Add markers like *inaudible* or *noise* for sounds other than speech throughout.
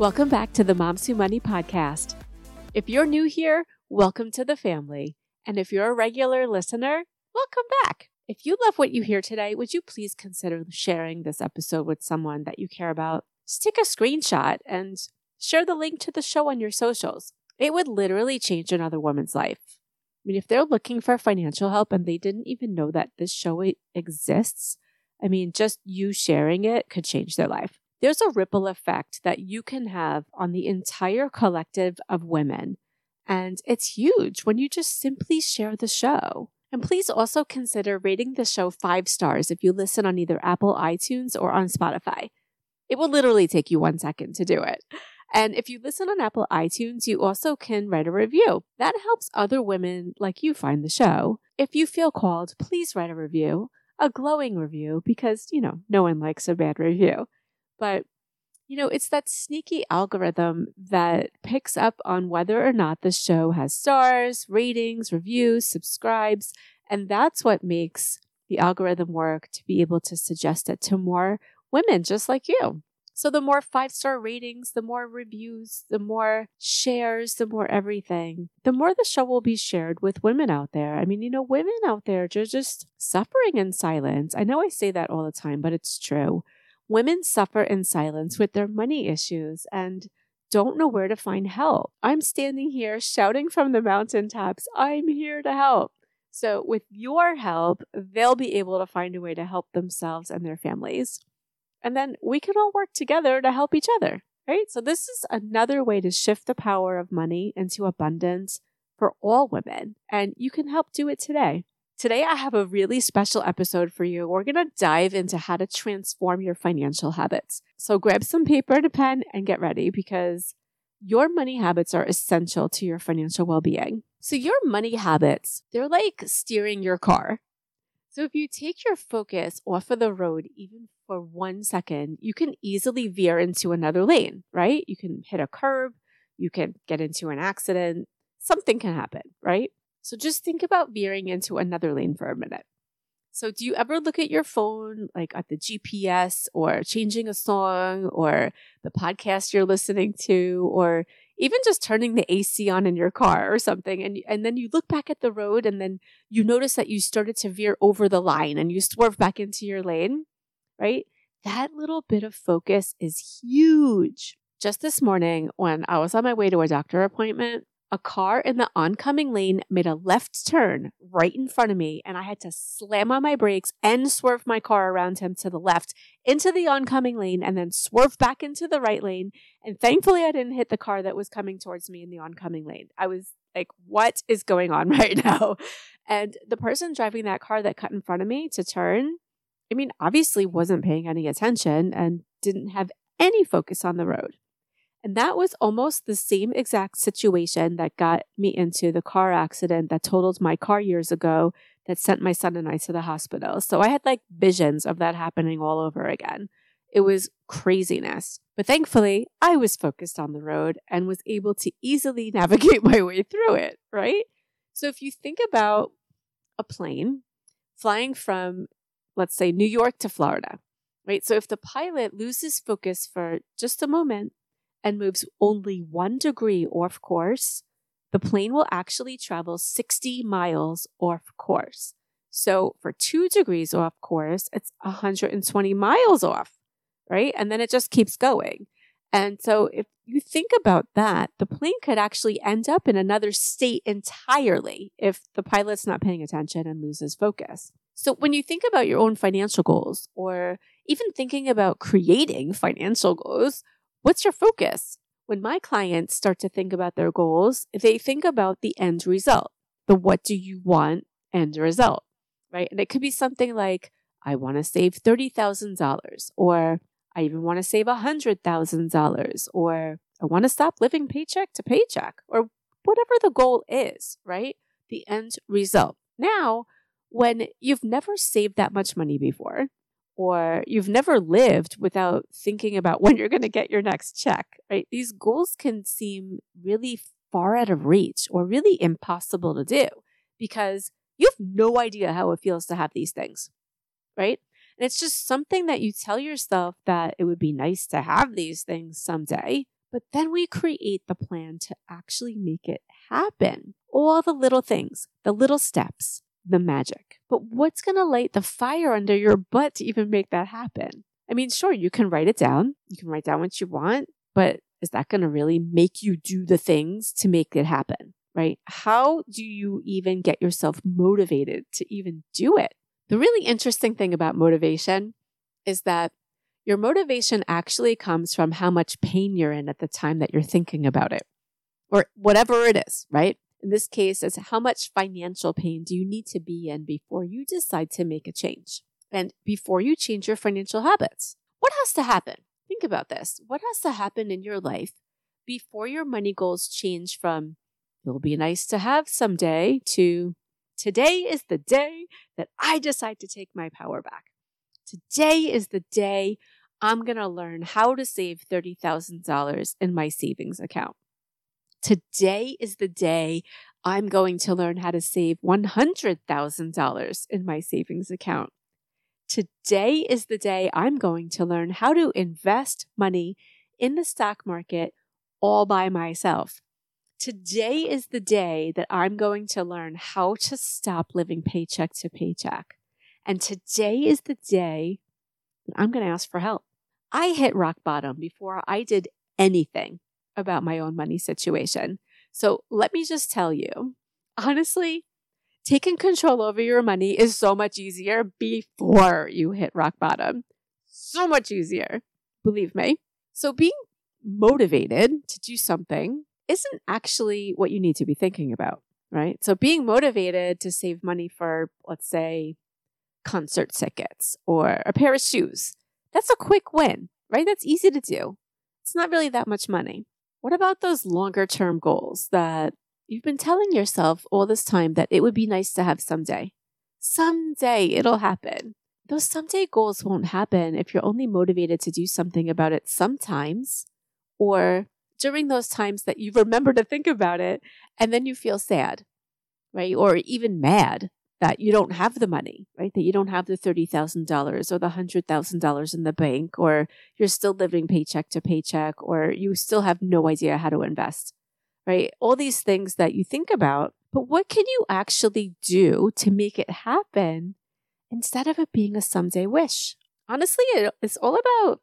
Welcome back to the Moms Who Money podcast. If you're new here, welcome to the family. And if you're a regular listener, welcome back. If you love what you hear today, would you please consider sharing this episode with someone that you care about? Just take a screenshot and share the link to the show on your socials. It would literally change another woman's life. I mean, if they're looking for financial help and they didn't even know that this show exists, I mean, just you sharing it could change their life there's a ripple effect that you can have on the entire collective of women. And it's huge when you just simply share the show. And please also consider rating the show five stars if you listen on either Apple iTunes or on Spotify. It will literally take you one second to do it. And if you listen on Apple iTunes, you also can write a review. That helps other women like you find the show. If you feel called, please write a review, a glowing review, because, you know, no one likes a bad review. But, you know, it's that sneaky algorithm that picks up on whether or not the show has stars, ratings, reviews, subscribes. And that's what makes the algorithm work to be able to suggest it to more women just like you. So the more five star ratings, the more reviews, the more shares, the more everything, the more the show will be shared with women out there. I mean, you know, women out there, they're just suffering in silence. I know I say that all the time, but it's true. Women suffer in silence with their money issues and don't know where to find help. I'm standing here shouting from the mountaintops, I'm here to help. So, with your help, they'll be able to find a way to help themselves and their families. And then we can all work together to help each other, right? So, this is another way to shift the power of money into abundance for all women. And you can help do it today. Today, I have a really special episode for you. We're going to dive into how to transform your financial habits. So grab some paper and a pen and get ready because your money habits are essential to your financial well being. So, your money habits, they're like steering your car. So, if you take your focus off of the road even for one second, you can easily veer into another lane, right? You can hit a curb, you can get into an accident, something can happen, right? So just think about veering into another lane for a minute. So, do you ever look at your phone, like at the GPS or changing a song or the podcast you're listening to, or even just turning the AC on in your car or something? And, and then you look back at the road and then you notice that you started to veer over the line and you swerve back into your lane, right? That little bit of focus is huge. Just this morning, when I was on my way to a doctor appointment, a car in the oncoming lane made a left turn right in front of me, and I had to slam on my brakes and swerve my car around him to the left into the oncoming lane and then swerve back into the right lane. And thankfully, I didn't hit the car that was coming towards me in the oncoming lane. I was like, what is going on *laughs* right now? And the person driving that car that cut in front of me to turn, I mean, obviously wasn't paying any attention and didn't have any focus on the road. And that was almost the same exact situation that got me into the car accident that totaled my car years ago that sent my son and I to the hospital. So I had like visions of that happening all over again. It was craziness. But thankfully, I was focused on the road and was able to easily *laughs* navigate my way through it, right? So if you think about a plane flying from, let's say, New York to Florida, right? So if the pilot loses focus for just a moment, and moves only one degree off course, the plane will actually travel 60 miles off course. So for two degrees off course, it's 120 miles off, right? And then it just keeps going. And so if you think about that, the plane could actually end up in another state entirely if the pilot's not paying attention and loses focus. So when you think about your own financial goals or even thinking about creating financial goals, What's your focus? When my clients start to think about their goals, they think about the end result, the what do you want end result, right? And it could be something like, I want to save $30,000 or I even want to save $100,000 or I want to stop living paycheck to paycheck or whatever the goal is, right? The end result. Now, when you've never saved that much money before, or you've never lived without thinking about *laughs* when you're going to get your next check, right? These goals can seem really far out of reach or really impossible to do because you have no idea how it feels to have these things, right? And it's just something that you tell yourself that it would be nice to have these things someday. But then we create the plan to actually make it happen. All the little things, the little steps, the magic. But what's going to light the fire under your butt to even make that happen? I mean, sure, you can write it down. You can write down what you want, but is that going to really make you do the things to make it happen? Right? How do you even get yourself motivated to even do it? The really interesting thing about motivation is that your motivation actually comes from how much pain you're in at the time that you're thinking about it, or whatever it is, right? In this case, it's how much financial pain do you need to be in before you decide to make a change and before you change your financial habits? What has to happen? Think about this. What has to happen in your life before your money goals change from it'll be nice to have someday to Today is the day that I decide to take my power back. Today is the day I'm going to learn how to save $30,000 in my savings account. Today is the day I'm going to learn how to save $100,000 in my savings account. Today is the day I'm going to learn how to invest money in the stock market all by myself. Today is the day that I'm going to learn how to stop living paycheck to paycheck. And today is the day that I'm going to ask for help. I hit rock bottom before I did anything about my own money situation. So let me just tell you, honestly, taking control over your money is so much easier before you hit rock bottom. So much easier, believe me. So being motivated to do something isn't actually what you need to be thinking about, right? So being motivated to save money for, let's say, concert tickets or a pair of shoes, that's a quick win, right? That's easy to do. It's not really that much money. What about those longer term goals that you've been telling yourself all this time that it would be nice to have someday? Someday it'll happen. Those someday goals won't happen if you're only motivated to do something about it sometimes or during those times that you remember to think about it and then you feel sad, right? Or even mad that you don't have the money, right? That you don't have the $30,000 or the $100,000 in the bank, or you're still living paycheck to paycheck, or you still have no idea how to invest, right? All these things that you think about, but what can you actually do to make it happen instead of it being a someday wish? Honestly, it's all about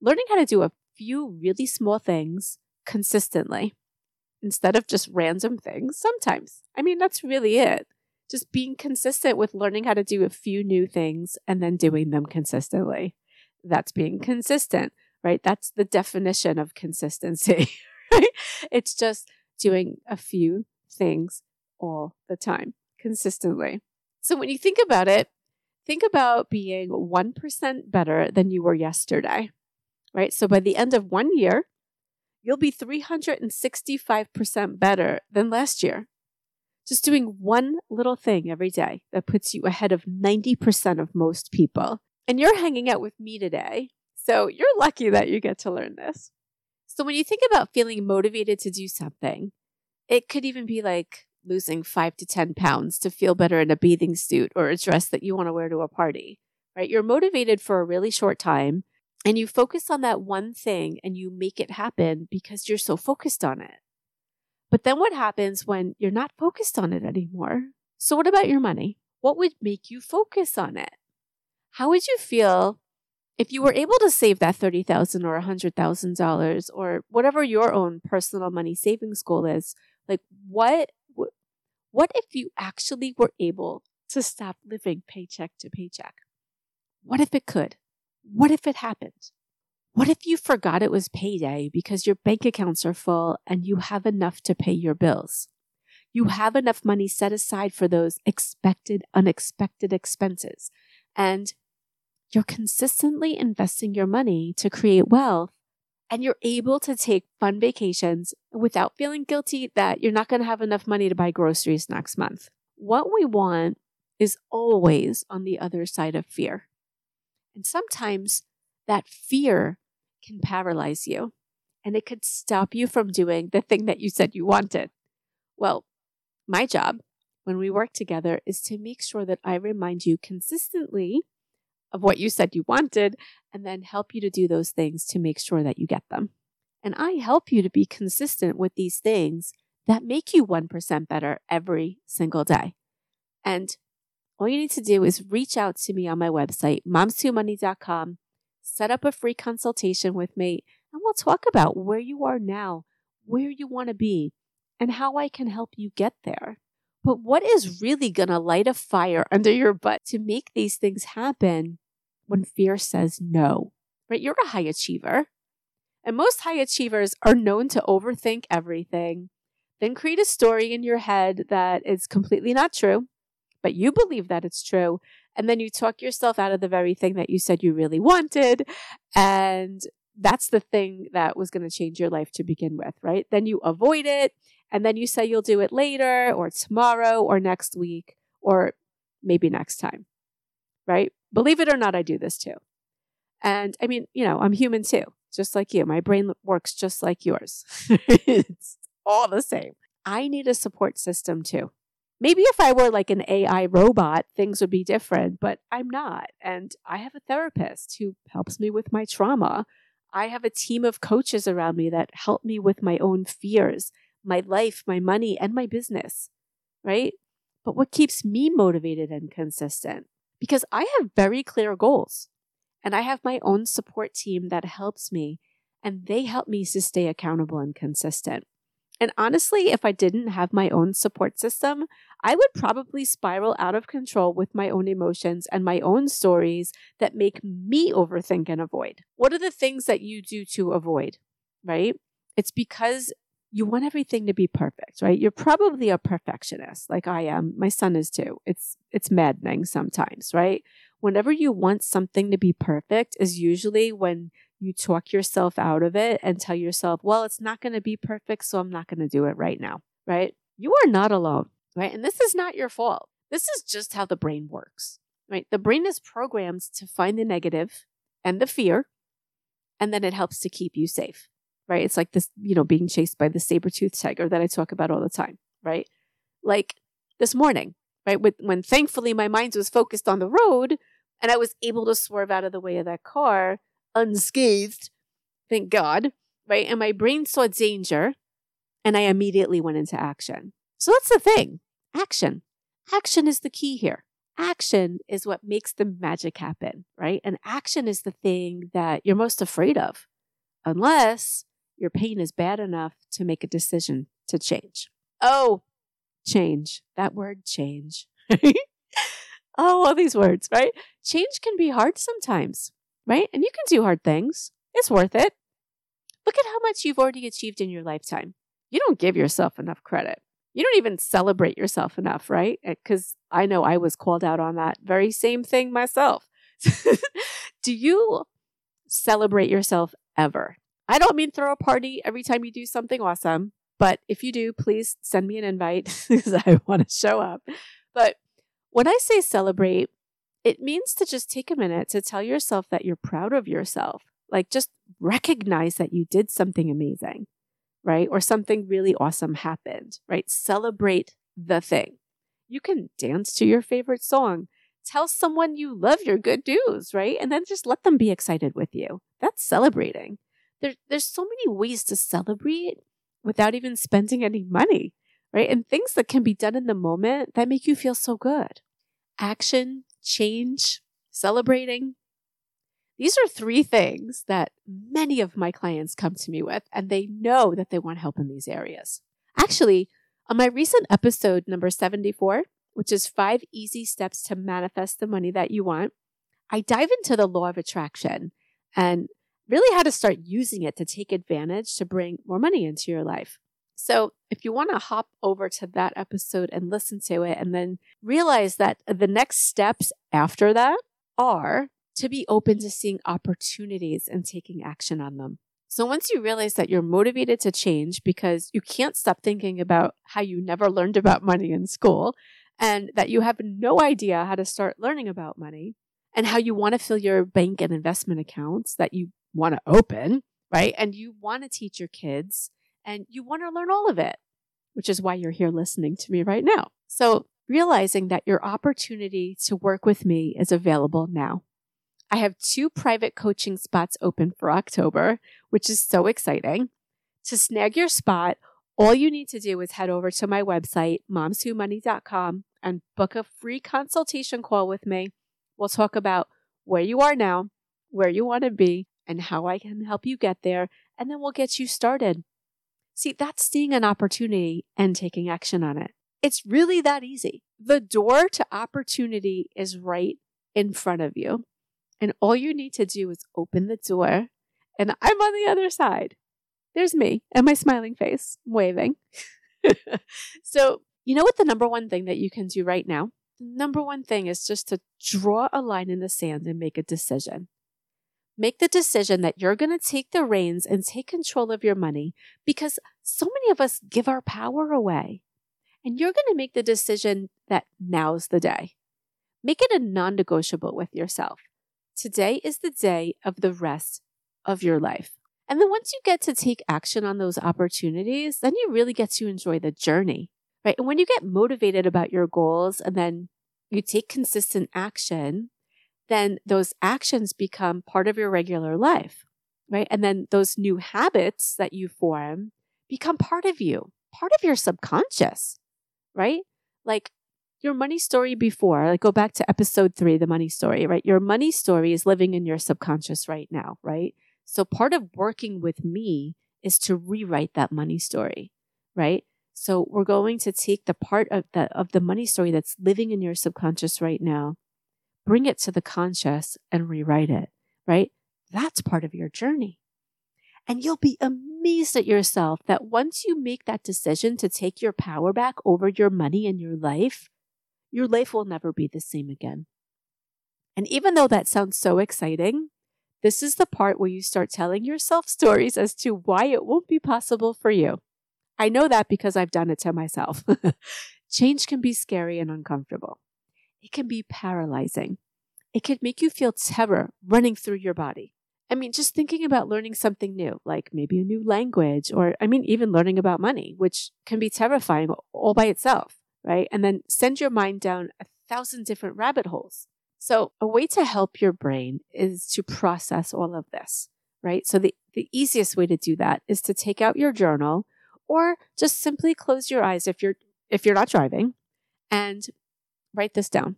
learning how to do a few really small things consistently instead of just random things sometimes. I mean, that's really it. Just being consistent with learning how to do a few new things and then doing them consistently. That's being consistent, right? That's the definition of consistency, *laughs* right? It's just doing a few things all the time consistently. So when you think about it, think about being 1% better than you were yesterday, right? So by the end of one year, you'll be 365% better than last year. Just doing one little thing every day that puts you ahead of 90% of most people. And you're hanging out with me today. So you're lucky that you get to learn this. So when you think about feeling motivated to do something, it could even be like losing five to 10 pounds to feel better in a bathing suit or a dress that you want to wear to a party, right? You're motivated for a really short time and you focus on that one thing and you make it happen because you're so focused on it. But then what happens when you're not focused on it anymore? So, what about your money? What would make you focus on it? How would you feel if you were able to save that 30,000 or $100,000 or whatever your own personal money savings goal is? Like, what, what if you actually were able to stop living paycheck to paycheck? What if it could? What if it happened? What if you forgot it was payday because your bank accounts are full and you have enough to pay your bills? You have enough money set aside for those expected, unexpected expenses. And you're consistently investing your money to create wealth and you're able to take fun vacations without feeling guilty that you're not going to have enough money to buy groceries next month. What we want is always on the other side of fear. And sometimes that fear can paralyze you and it could stop you from doing the thing that you said you wanted. Well, my job when we work together is to make sure that I remind you consistently of what you said you wanted and then help you to do those things to make sure that you get them. And I help you to be consistent with these things that make you 1% better every single day. And all you need to do is reach out to me on my website, momswhomoney.com, set up a free consultation with me, and we'll talk about where you are now, where you want to be, and how I can help you get there. But what is really going to light a fire under your butt to make these things happen when fear says no? Right? You're a high achiever. And most high achievers are known to overthink everything, then create a story in your head that is completely not true, but you believe that it's true. And then you talk yourself out of the very thing that you said you really wanted. And that's the thing that was going to change your life to begin with, right? Then you avoid it and then you say you'll do it later or tomorrow or next week or maybe next time, right? Believe it or not, I do this too. And I mean, you know, I'm human too, just like you. My brain works just like yours. *laughs* it's all the same. I need a support system too. Maybe if I were like an AI robot, things would be different, but I'm not. And I have a therapist who helps me with my trauma. I have a team of coaches around me that help me with my own fears my life, my money, and my business, right? But what keeps me motivated and consistent? Because I have very clear goals and I have my own support team that helps me and they help me to stay accountable and consistent. And honestly, if I didn't have my own support system, I would mm. probably spiral out of control with my own emotions and my own stories that make me overthink and avoid. What are the things that you do to avoid? Right? It's because you want everything to be perfect, right? You're probably a perfectionist like I am. My son is too. It's it's maddening sometimes, right? Whenever you want something to be perfect is usually when you talk yourself out of it and tell yourself, "Well, it's not going to be perfect, so I'm not going to do it right now." Right? You are not alone, right? And this is not your fault. This is just how the brain works. Right? The brain is programmed to find the negative and the fear, and then it helps to keep you safe right? It's like this, you know, being chased by the saber-toothed tiger that I talk about all the time, right? Like this morning, right? With, when thankfully my mind was focused on the road and I was able to swerve out of the way of that car unscathed, thank God, right? And my brain saw danger and I immediately went into action. So that's the thing action. Action is the key here. Action is what makes the magic happen, right? And action is the thing that you're most afraid of, unless your pain is bad enough to make a decision to change. Oh, change. That word change. *laughs* oh, all these words, right? Change can be hard sometimes, right? And you can do hard things. It's worth it. Look at how much you've already achieved in your lifetime. You don't give yourself enough credit. You don't even celebrate yourself enough, right? Because I know I was called out on that very same thing myself. *laughs* do you celebrate yourself ever? I don't mean throw a party every time you do something awesome, but if you do, please send me an invite *laughs* because I want to show up. But when I say celebrate, it means to just take a minute to tell yourself that you're proud of yourself. Like just recognize that you did something amazing, right? Or something really awesome happened, right? Celebrate the thing. You can dance to your favorite song. Tell someone you love your good news, right? And then just let them be excited with you. That's celebrating there, there's so many ways to celebrate without even spending any money, right? And things that can be done in the moment that make you feel so good. Action, change, celebrating. These are three things that many of my clients come to me with, and they know that they want help in these areas. Actually, on my recent episode number 74, which is five easy steps to manifest the money that you want, I dive into the law of attraction and really how to start using it to take advantage to bring more money into your life. So, if you want to hop over to that episode and listen to it, and then realize that the next steps after that are to be open to seeing opportunities and taking action on them. So once you realize that you're motivated to change because you can't stop thinking about how you never learned about money in school and that you have no idea how to start learning about money and how you want to fill your bank and investment accounts that you want to open, right? And you want to teach your kids and you want to learn all of it, which is why you're here listening to me right now. So realizing that your opportunity to work with me is available now. I have two private coaching spots open for October, which is so exciting. To snag your spot, all you need to do is head over to my website, momswhomoney.com, and book a free consultation call with me. We'll talk about where you are now, where you want to be, and how I can help you get there, and then we'll get you started. See, that's seeing an opportunity and taking action on it. It's really that easy. The door to opportunity is right in front of you. And all you need to do is open the door, and I'm on the other side. There's me and my smiling face waving. *laughs* so, you know what the number one thing that you can do right now? The number one thing is just to draw a line in the sand and make a decision. Make the decision that you're going to take the reins and take control of your money because so many of us give our power away. And you're going to make the decision that now's the day. Make it a non negotiable with yourself. Today is the day of the rest of your life. And then once you get to take action on those opportunities, then you really get to enjoy the journey, right? And when you get motivated about your goals and then you take consistent action, then those actions become part of your regular life, right? And then those new habits that you form become part of you, part of your subconscious, right? Like your money story before, like go back to episode three, the money story, right? Your money story is living in your subconscious right now, right? So part of working with me is to rewrite that money story, right? So we're going to take the part of the of the money story that's living in your subconscious right now, bring it to the conscious and rewrite it, right? That's part of your journey. And you'll be amazed at yourself that once you make that decision to take your power back over your money and your life, your life will never be the same again. And even though that sounds so exciting, this is the part where you start telling yourself *laughs* stories as to why it won't be possible for you. I know that because I've done it to myself. *laughs* Change can be scary and uncomfortable. It can be paralyzing. It can make you feel terror running through your body. I mean, just thinking about learning something new, like maybe a new language, or I mean, even learning about money, which can be terrifying all by itself right? And then send your mind down a thousand different rabbit holes. So, a way to help your brain is to process all of this, right? So, the, the easiest way to do that is to take out your journal or just simply close your eyes if you're if you're not driving and write this down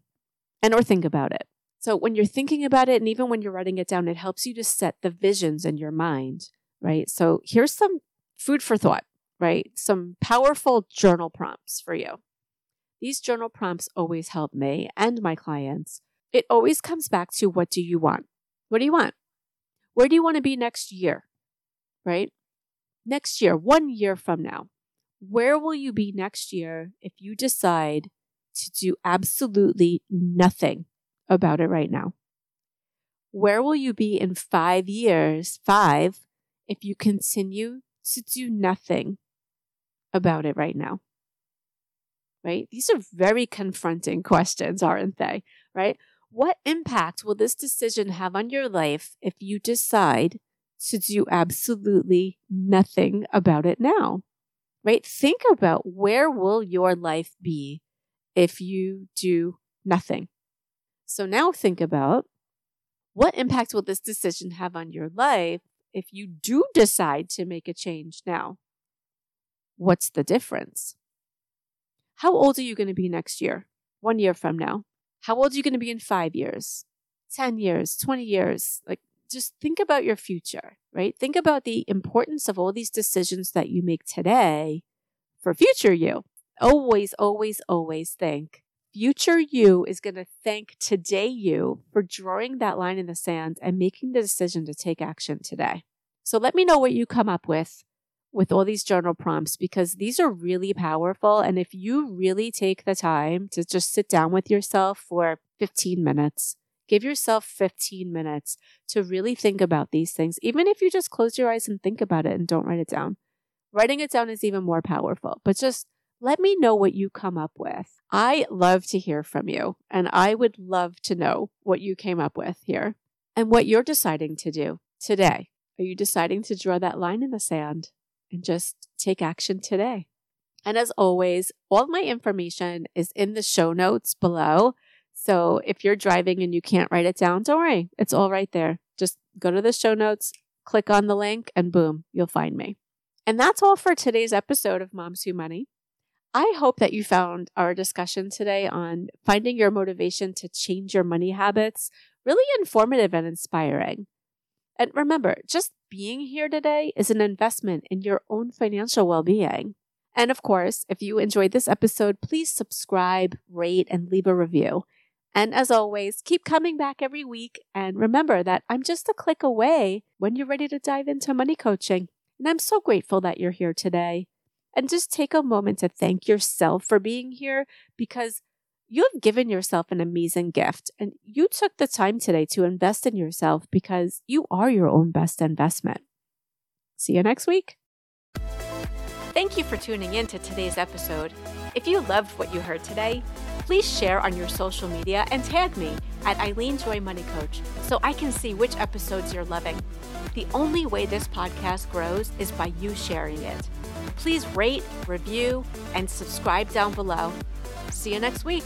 and or think about it. So when you're thinking about it and even when you're writing it down, it helps you to set the visions in your mind, right? So here's some food for thought, right? Some powerful journal prompts for you. These journal prompts always help me and my clients. It always comes back to what do you want? What do you want? Where do you want to be next year? Right? Next year, one year from now, where will you be next year if you decide to do absolutely nothing about it right now? Where will you be in five years, five, if you continue to do nothing about it right now? right? These are very confronting questions, aren't they? Right? What impact will this decision have on your life if you decide to do absolutely nothing about it now? Right? Think about where will your life be if you do nothing. So now think about what impact will this decision have on your life if you do decide to make a change now? What's the difference? How old are you going to be next year? One year from now? How old are you going to be in five years? 10 years, 20 years? Like, just think about your future, right? Think about the importance of all these decisions that you make today for future you. Always, always, always think future you is going to thank today you for drawing that line in the sand and making the decision to take action today. So let me know what you come up with with all these journal prompts because these are really powerful. And if you really take the time to just sit down with yourself for 15 minutes, Give yourself 15 minutes to really think about these things, even if you just close your eyes and think about it and don't write it down. Writing it down is even more powerful, but just let me know what you come up with. I love to hear from you, and I would love to know what you came up with here and what you're deciding to do today. Are you deciding to draw that line in the sand and just take action today? And as always, all my information is in the show notes below. So if you're driving and you can't write it down, don't worry. It's all right there. Just go to the show notes, click on the link, and boom, you'll find me. And that's all for today's episode of Moms Who Money. I hope that you found our discussion today on finding your motivation to change your money habits really informative and inspiring. And remember, just being here today is an investment in your own financial well being. And of course, if you enjoyed this episode, please subscribe, rate, and leave a review. And as always, keep coming back every week. And remember that I'm just a click away when you're ready to dive into money coaching. And I'm so grateful that you're here today. And just take a moment to thank yourself for being here because you have given yourself an amazing gift and you took the time today to invest in yourself because you are your own best investment. See you next week. Thank you for tuning in to today's episode. If you loved what you heard today, please share on your social media and tag me at Eileen Joy Money Coach so I can see which episodes you're loving. The only way this podcast grows is by you sharing it. Please rate, review, and subscribe down below. See you next week.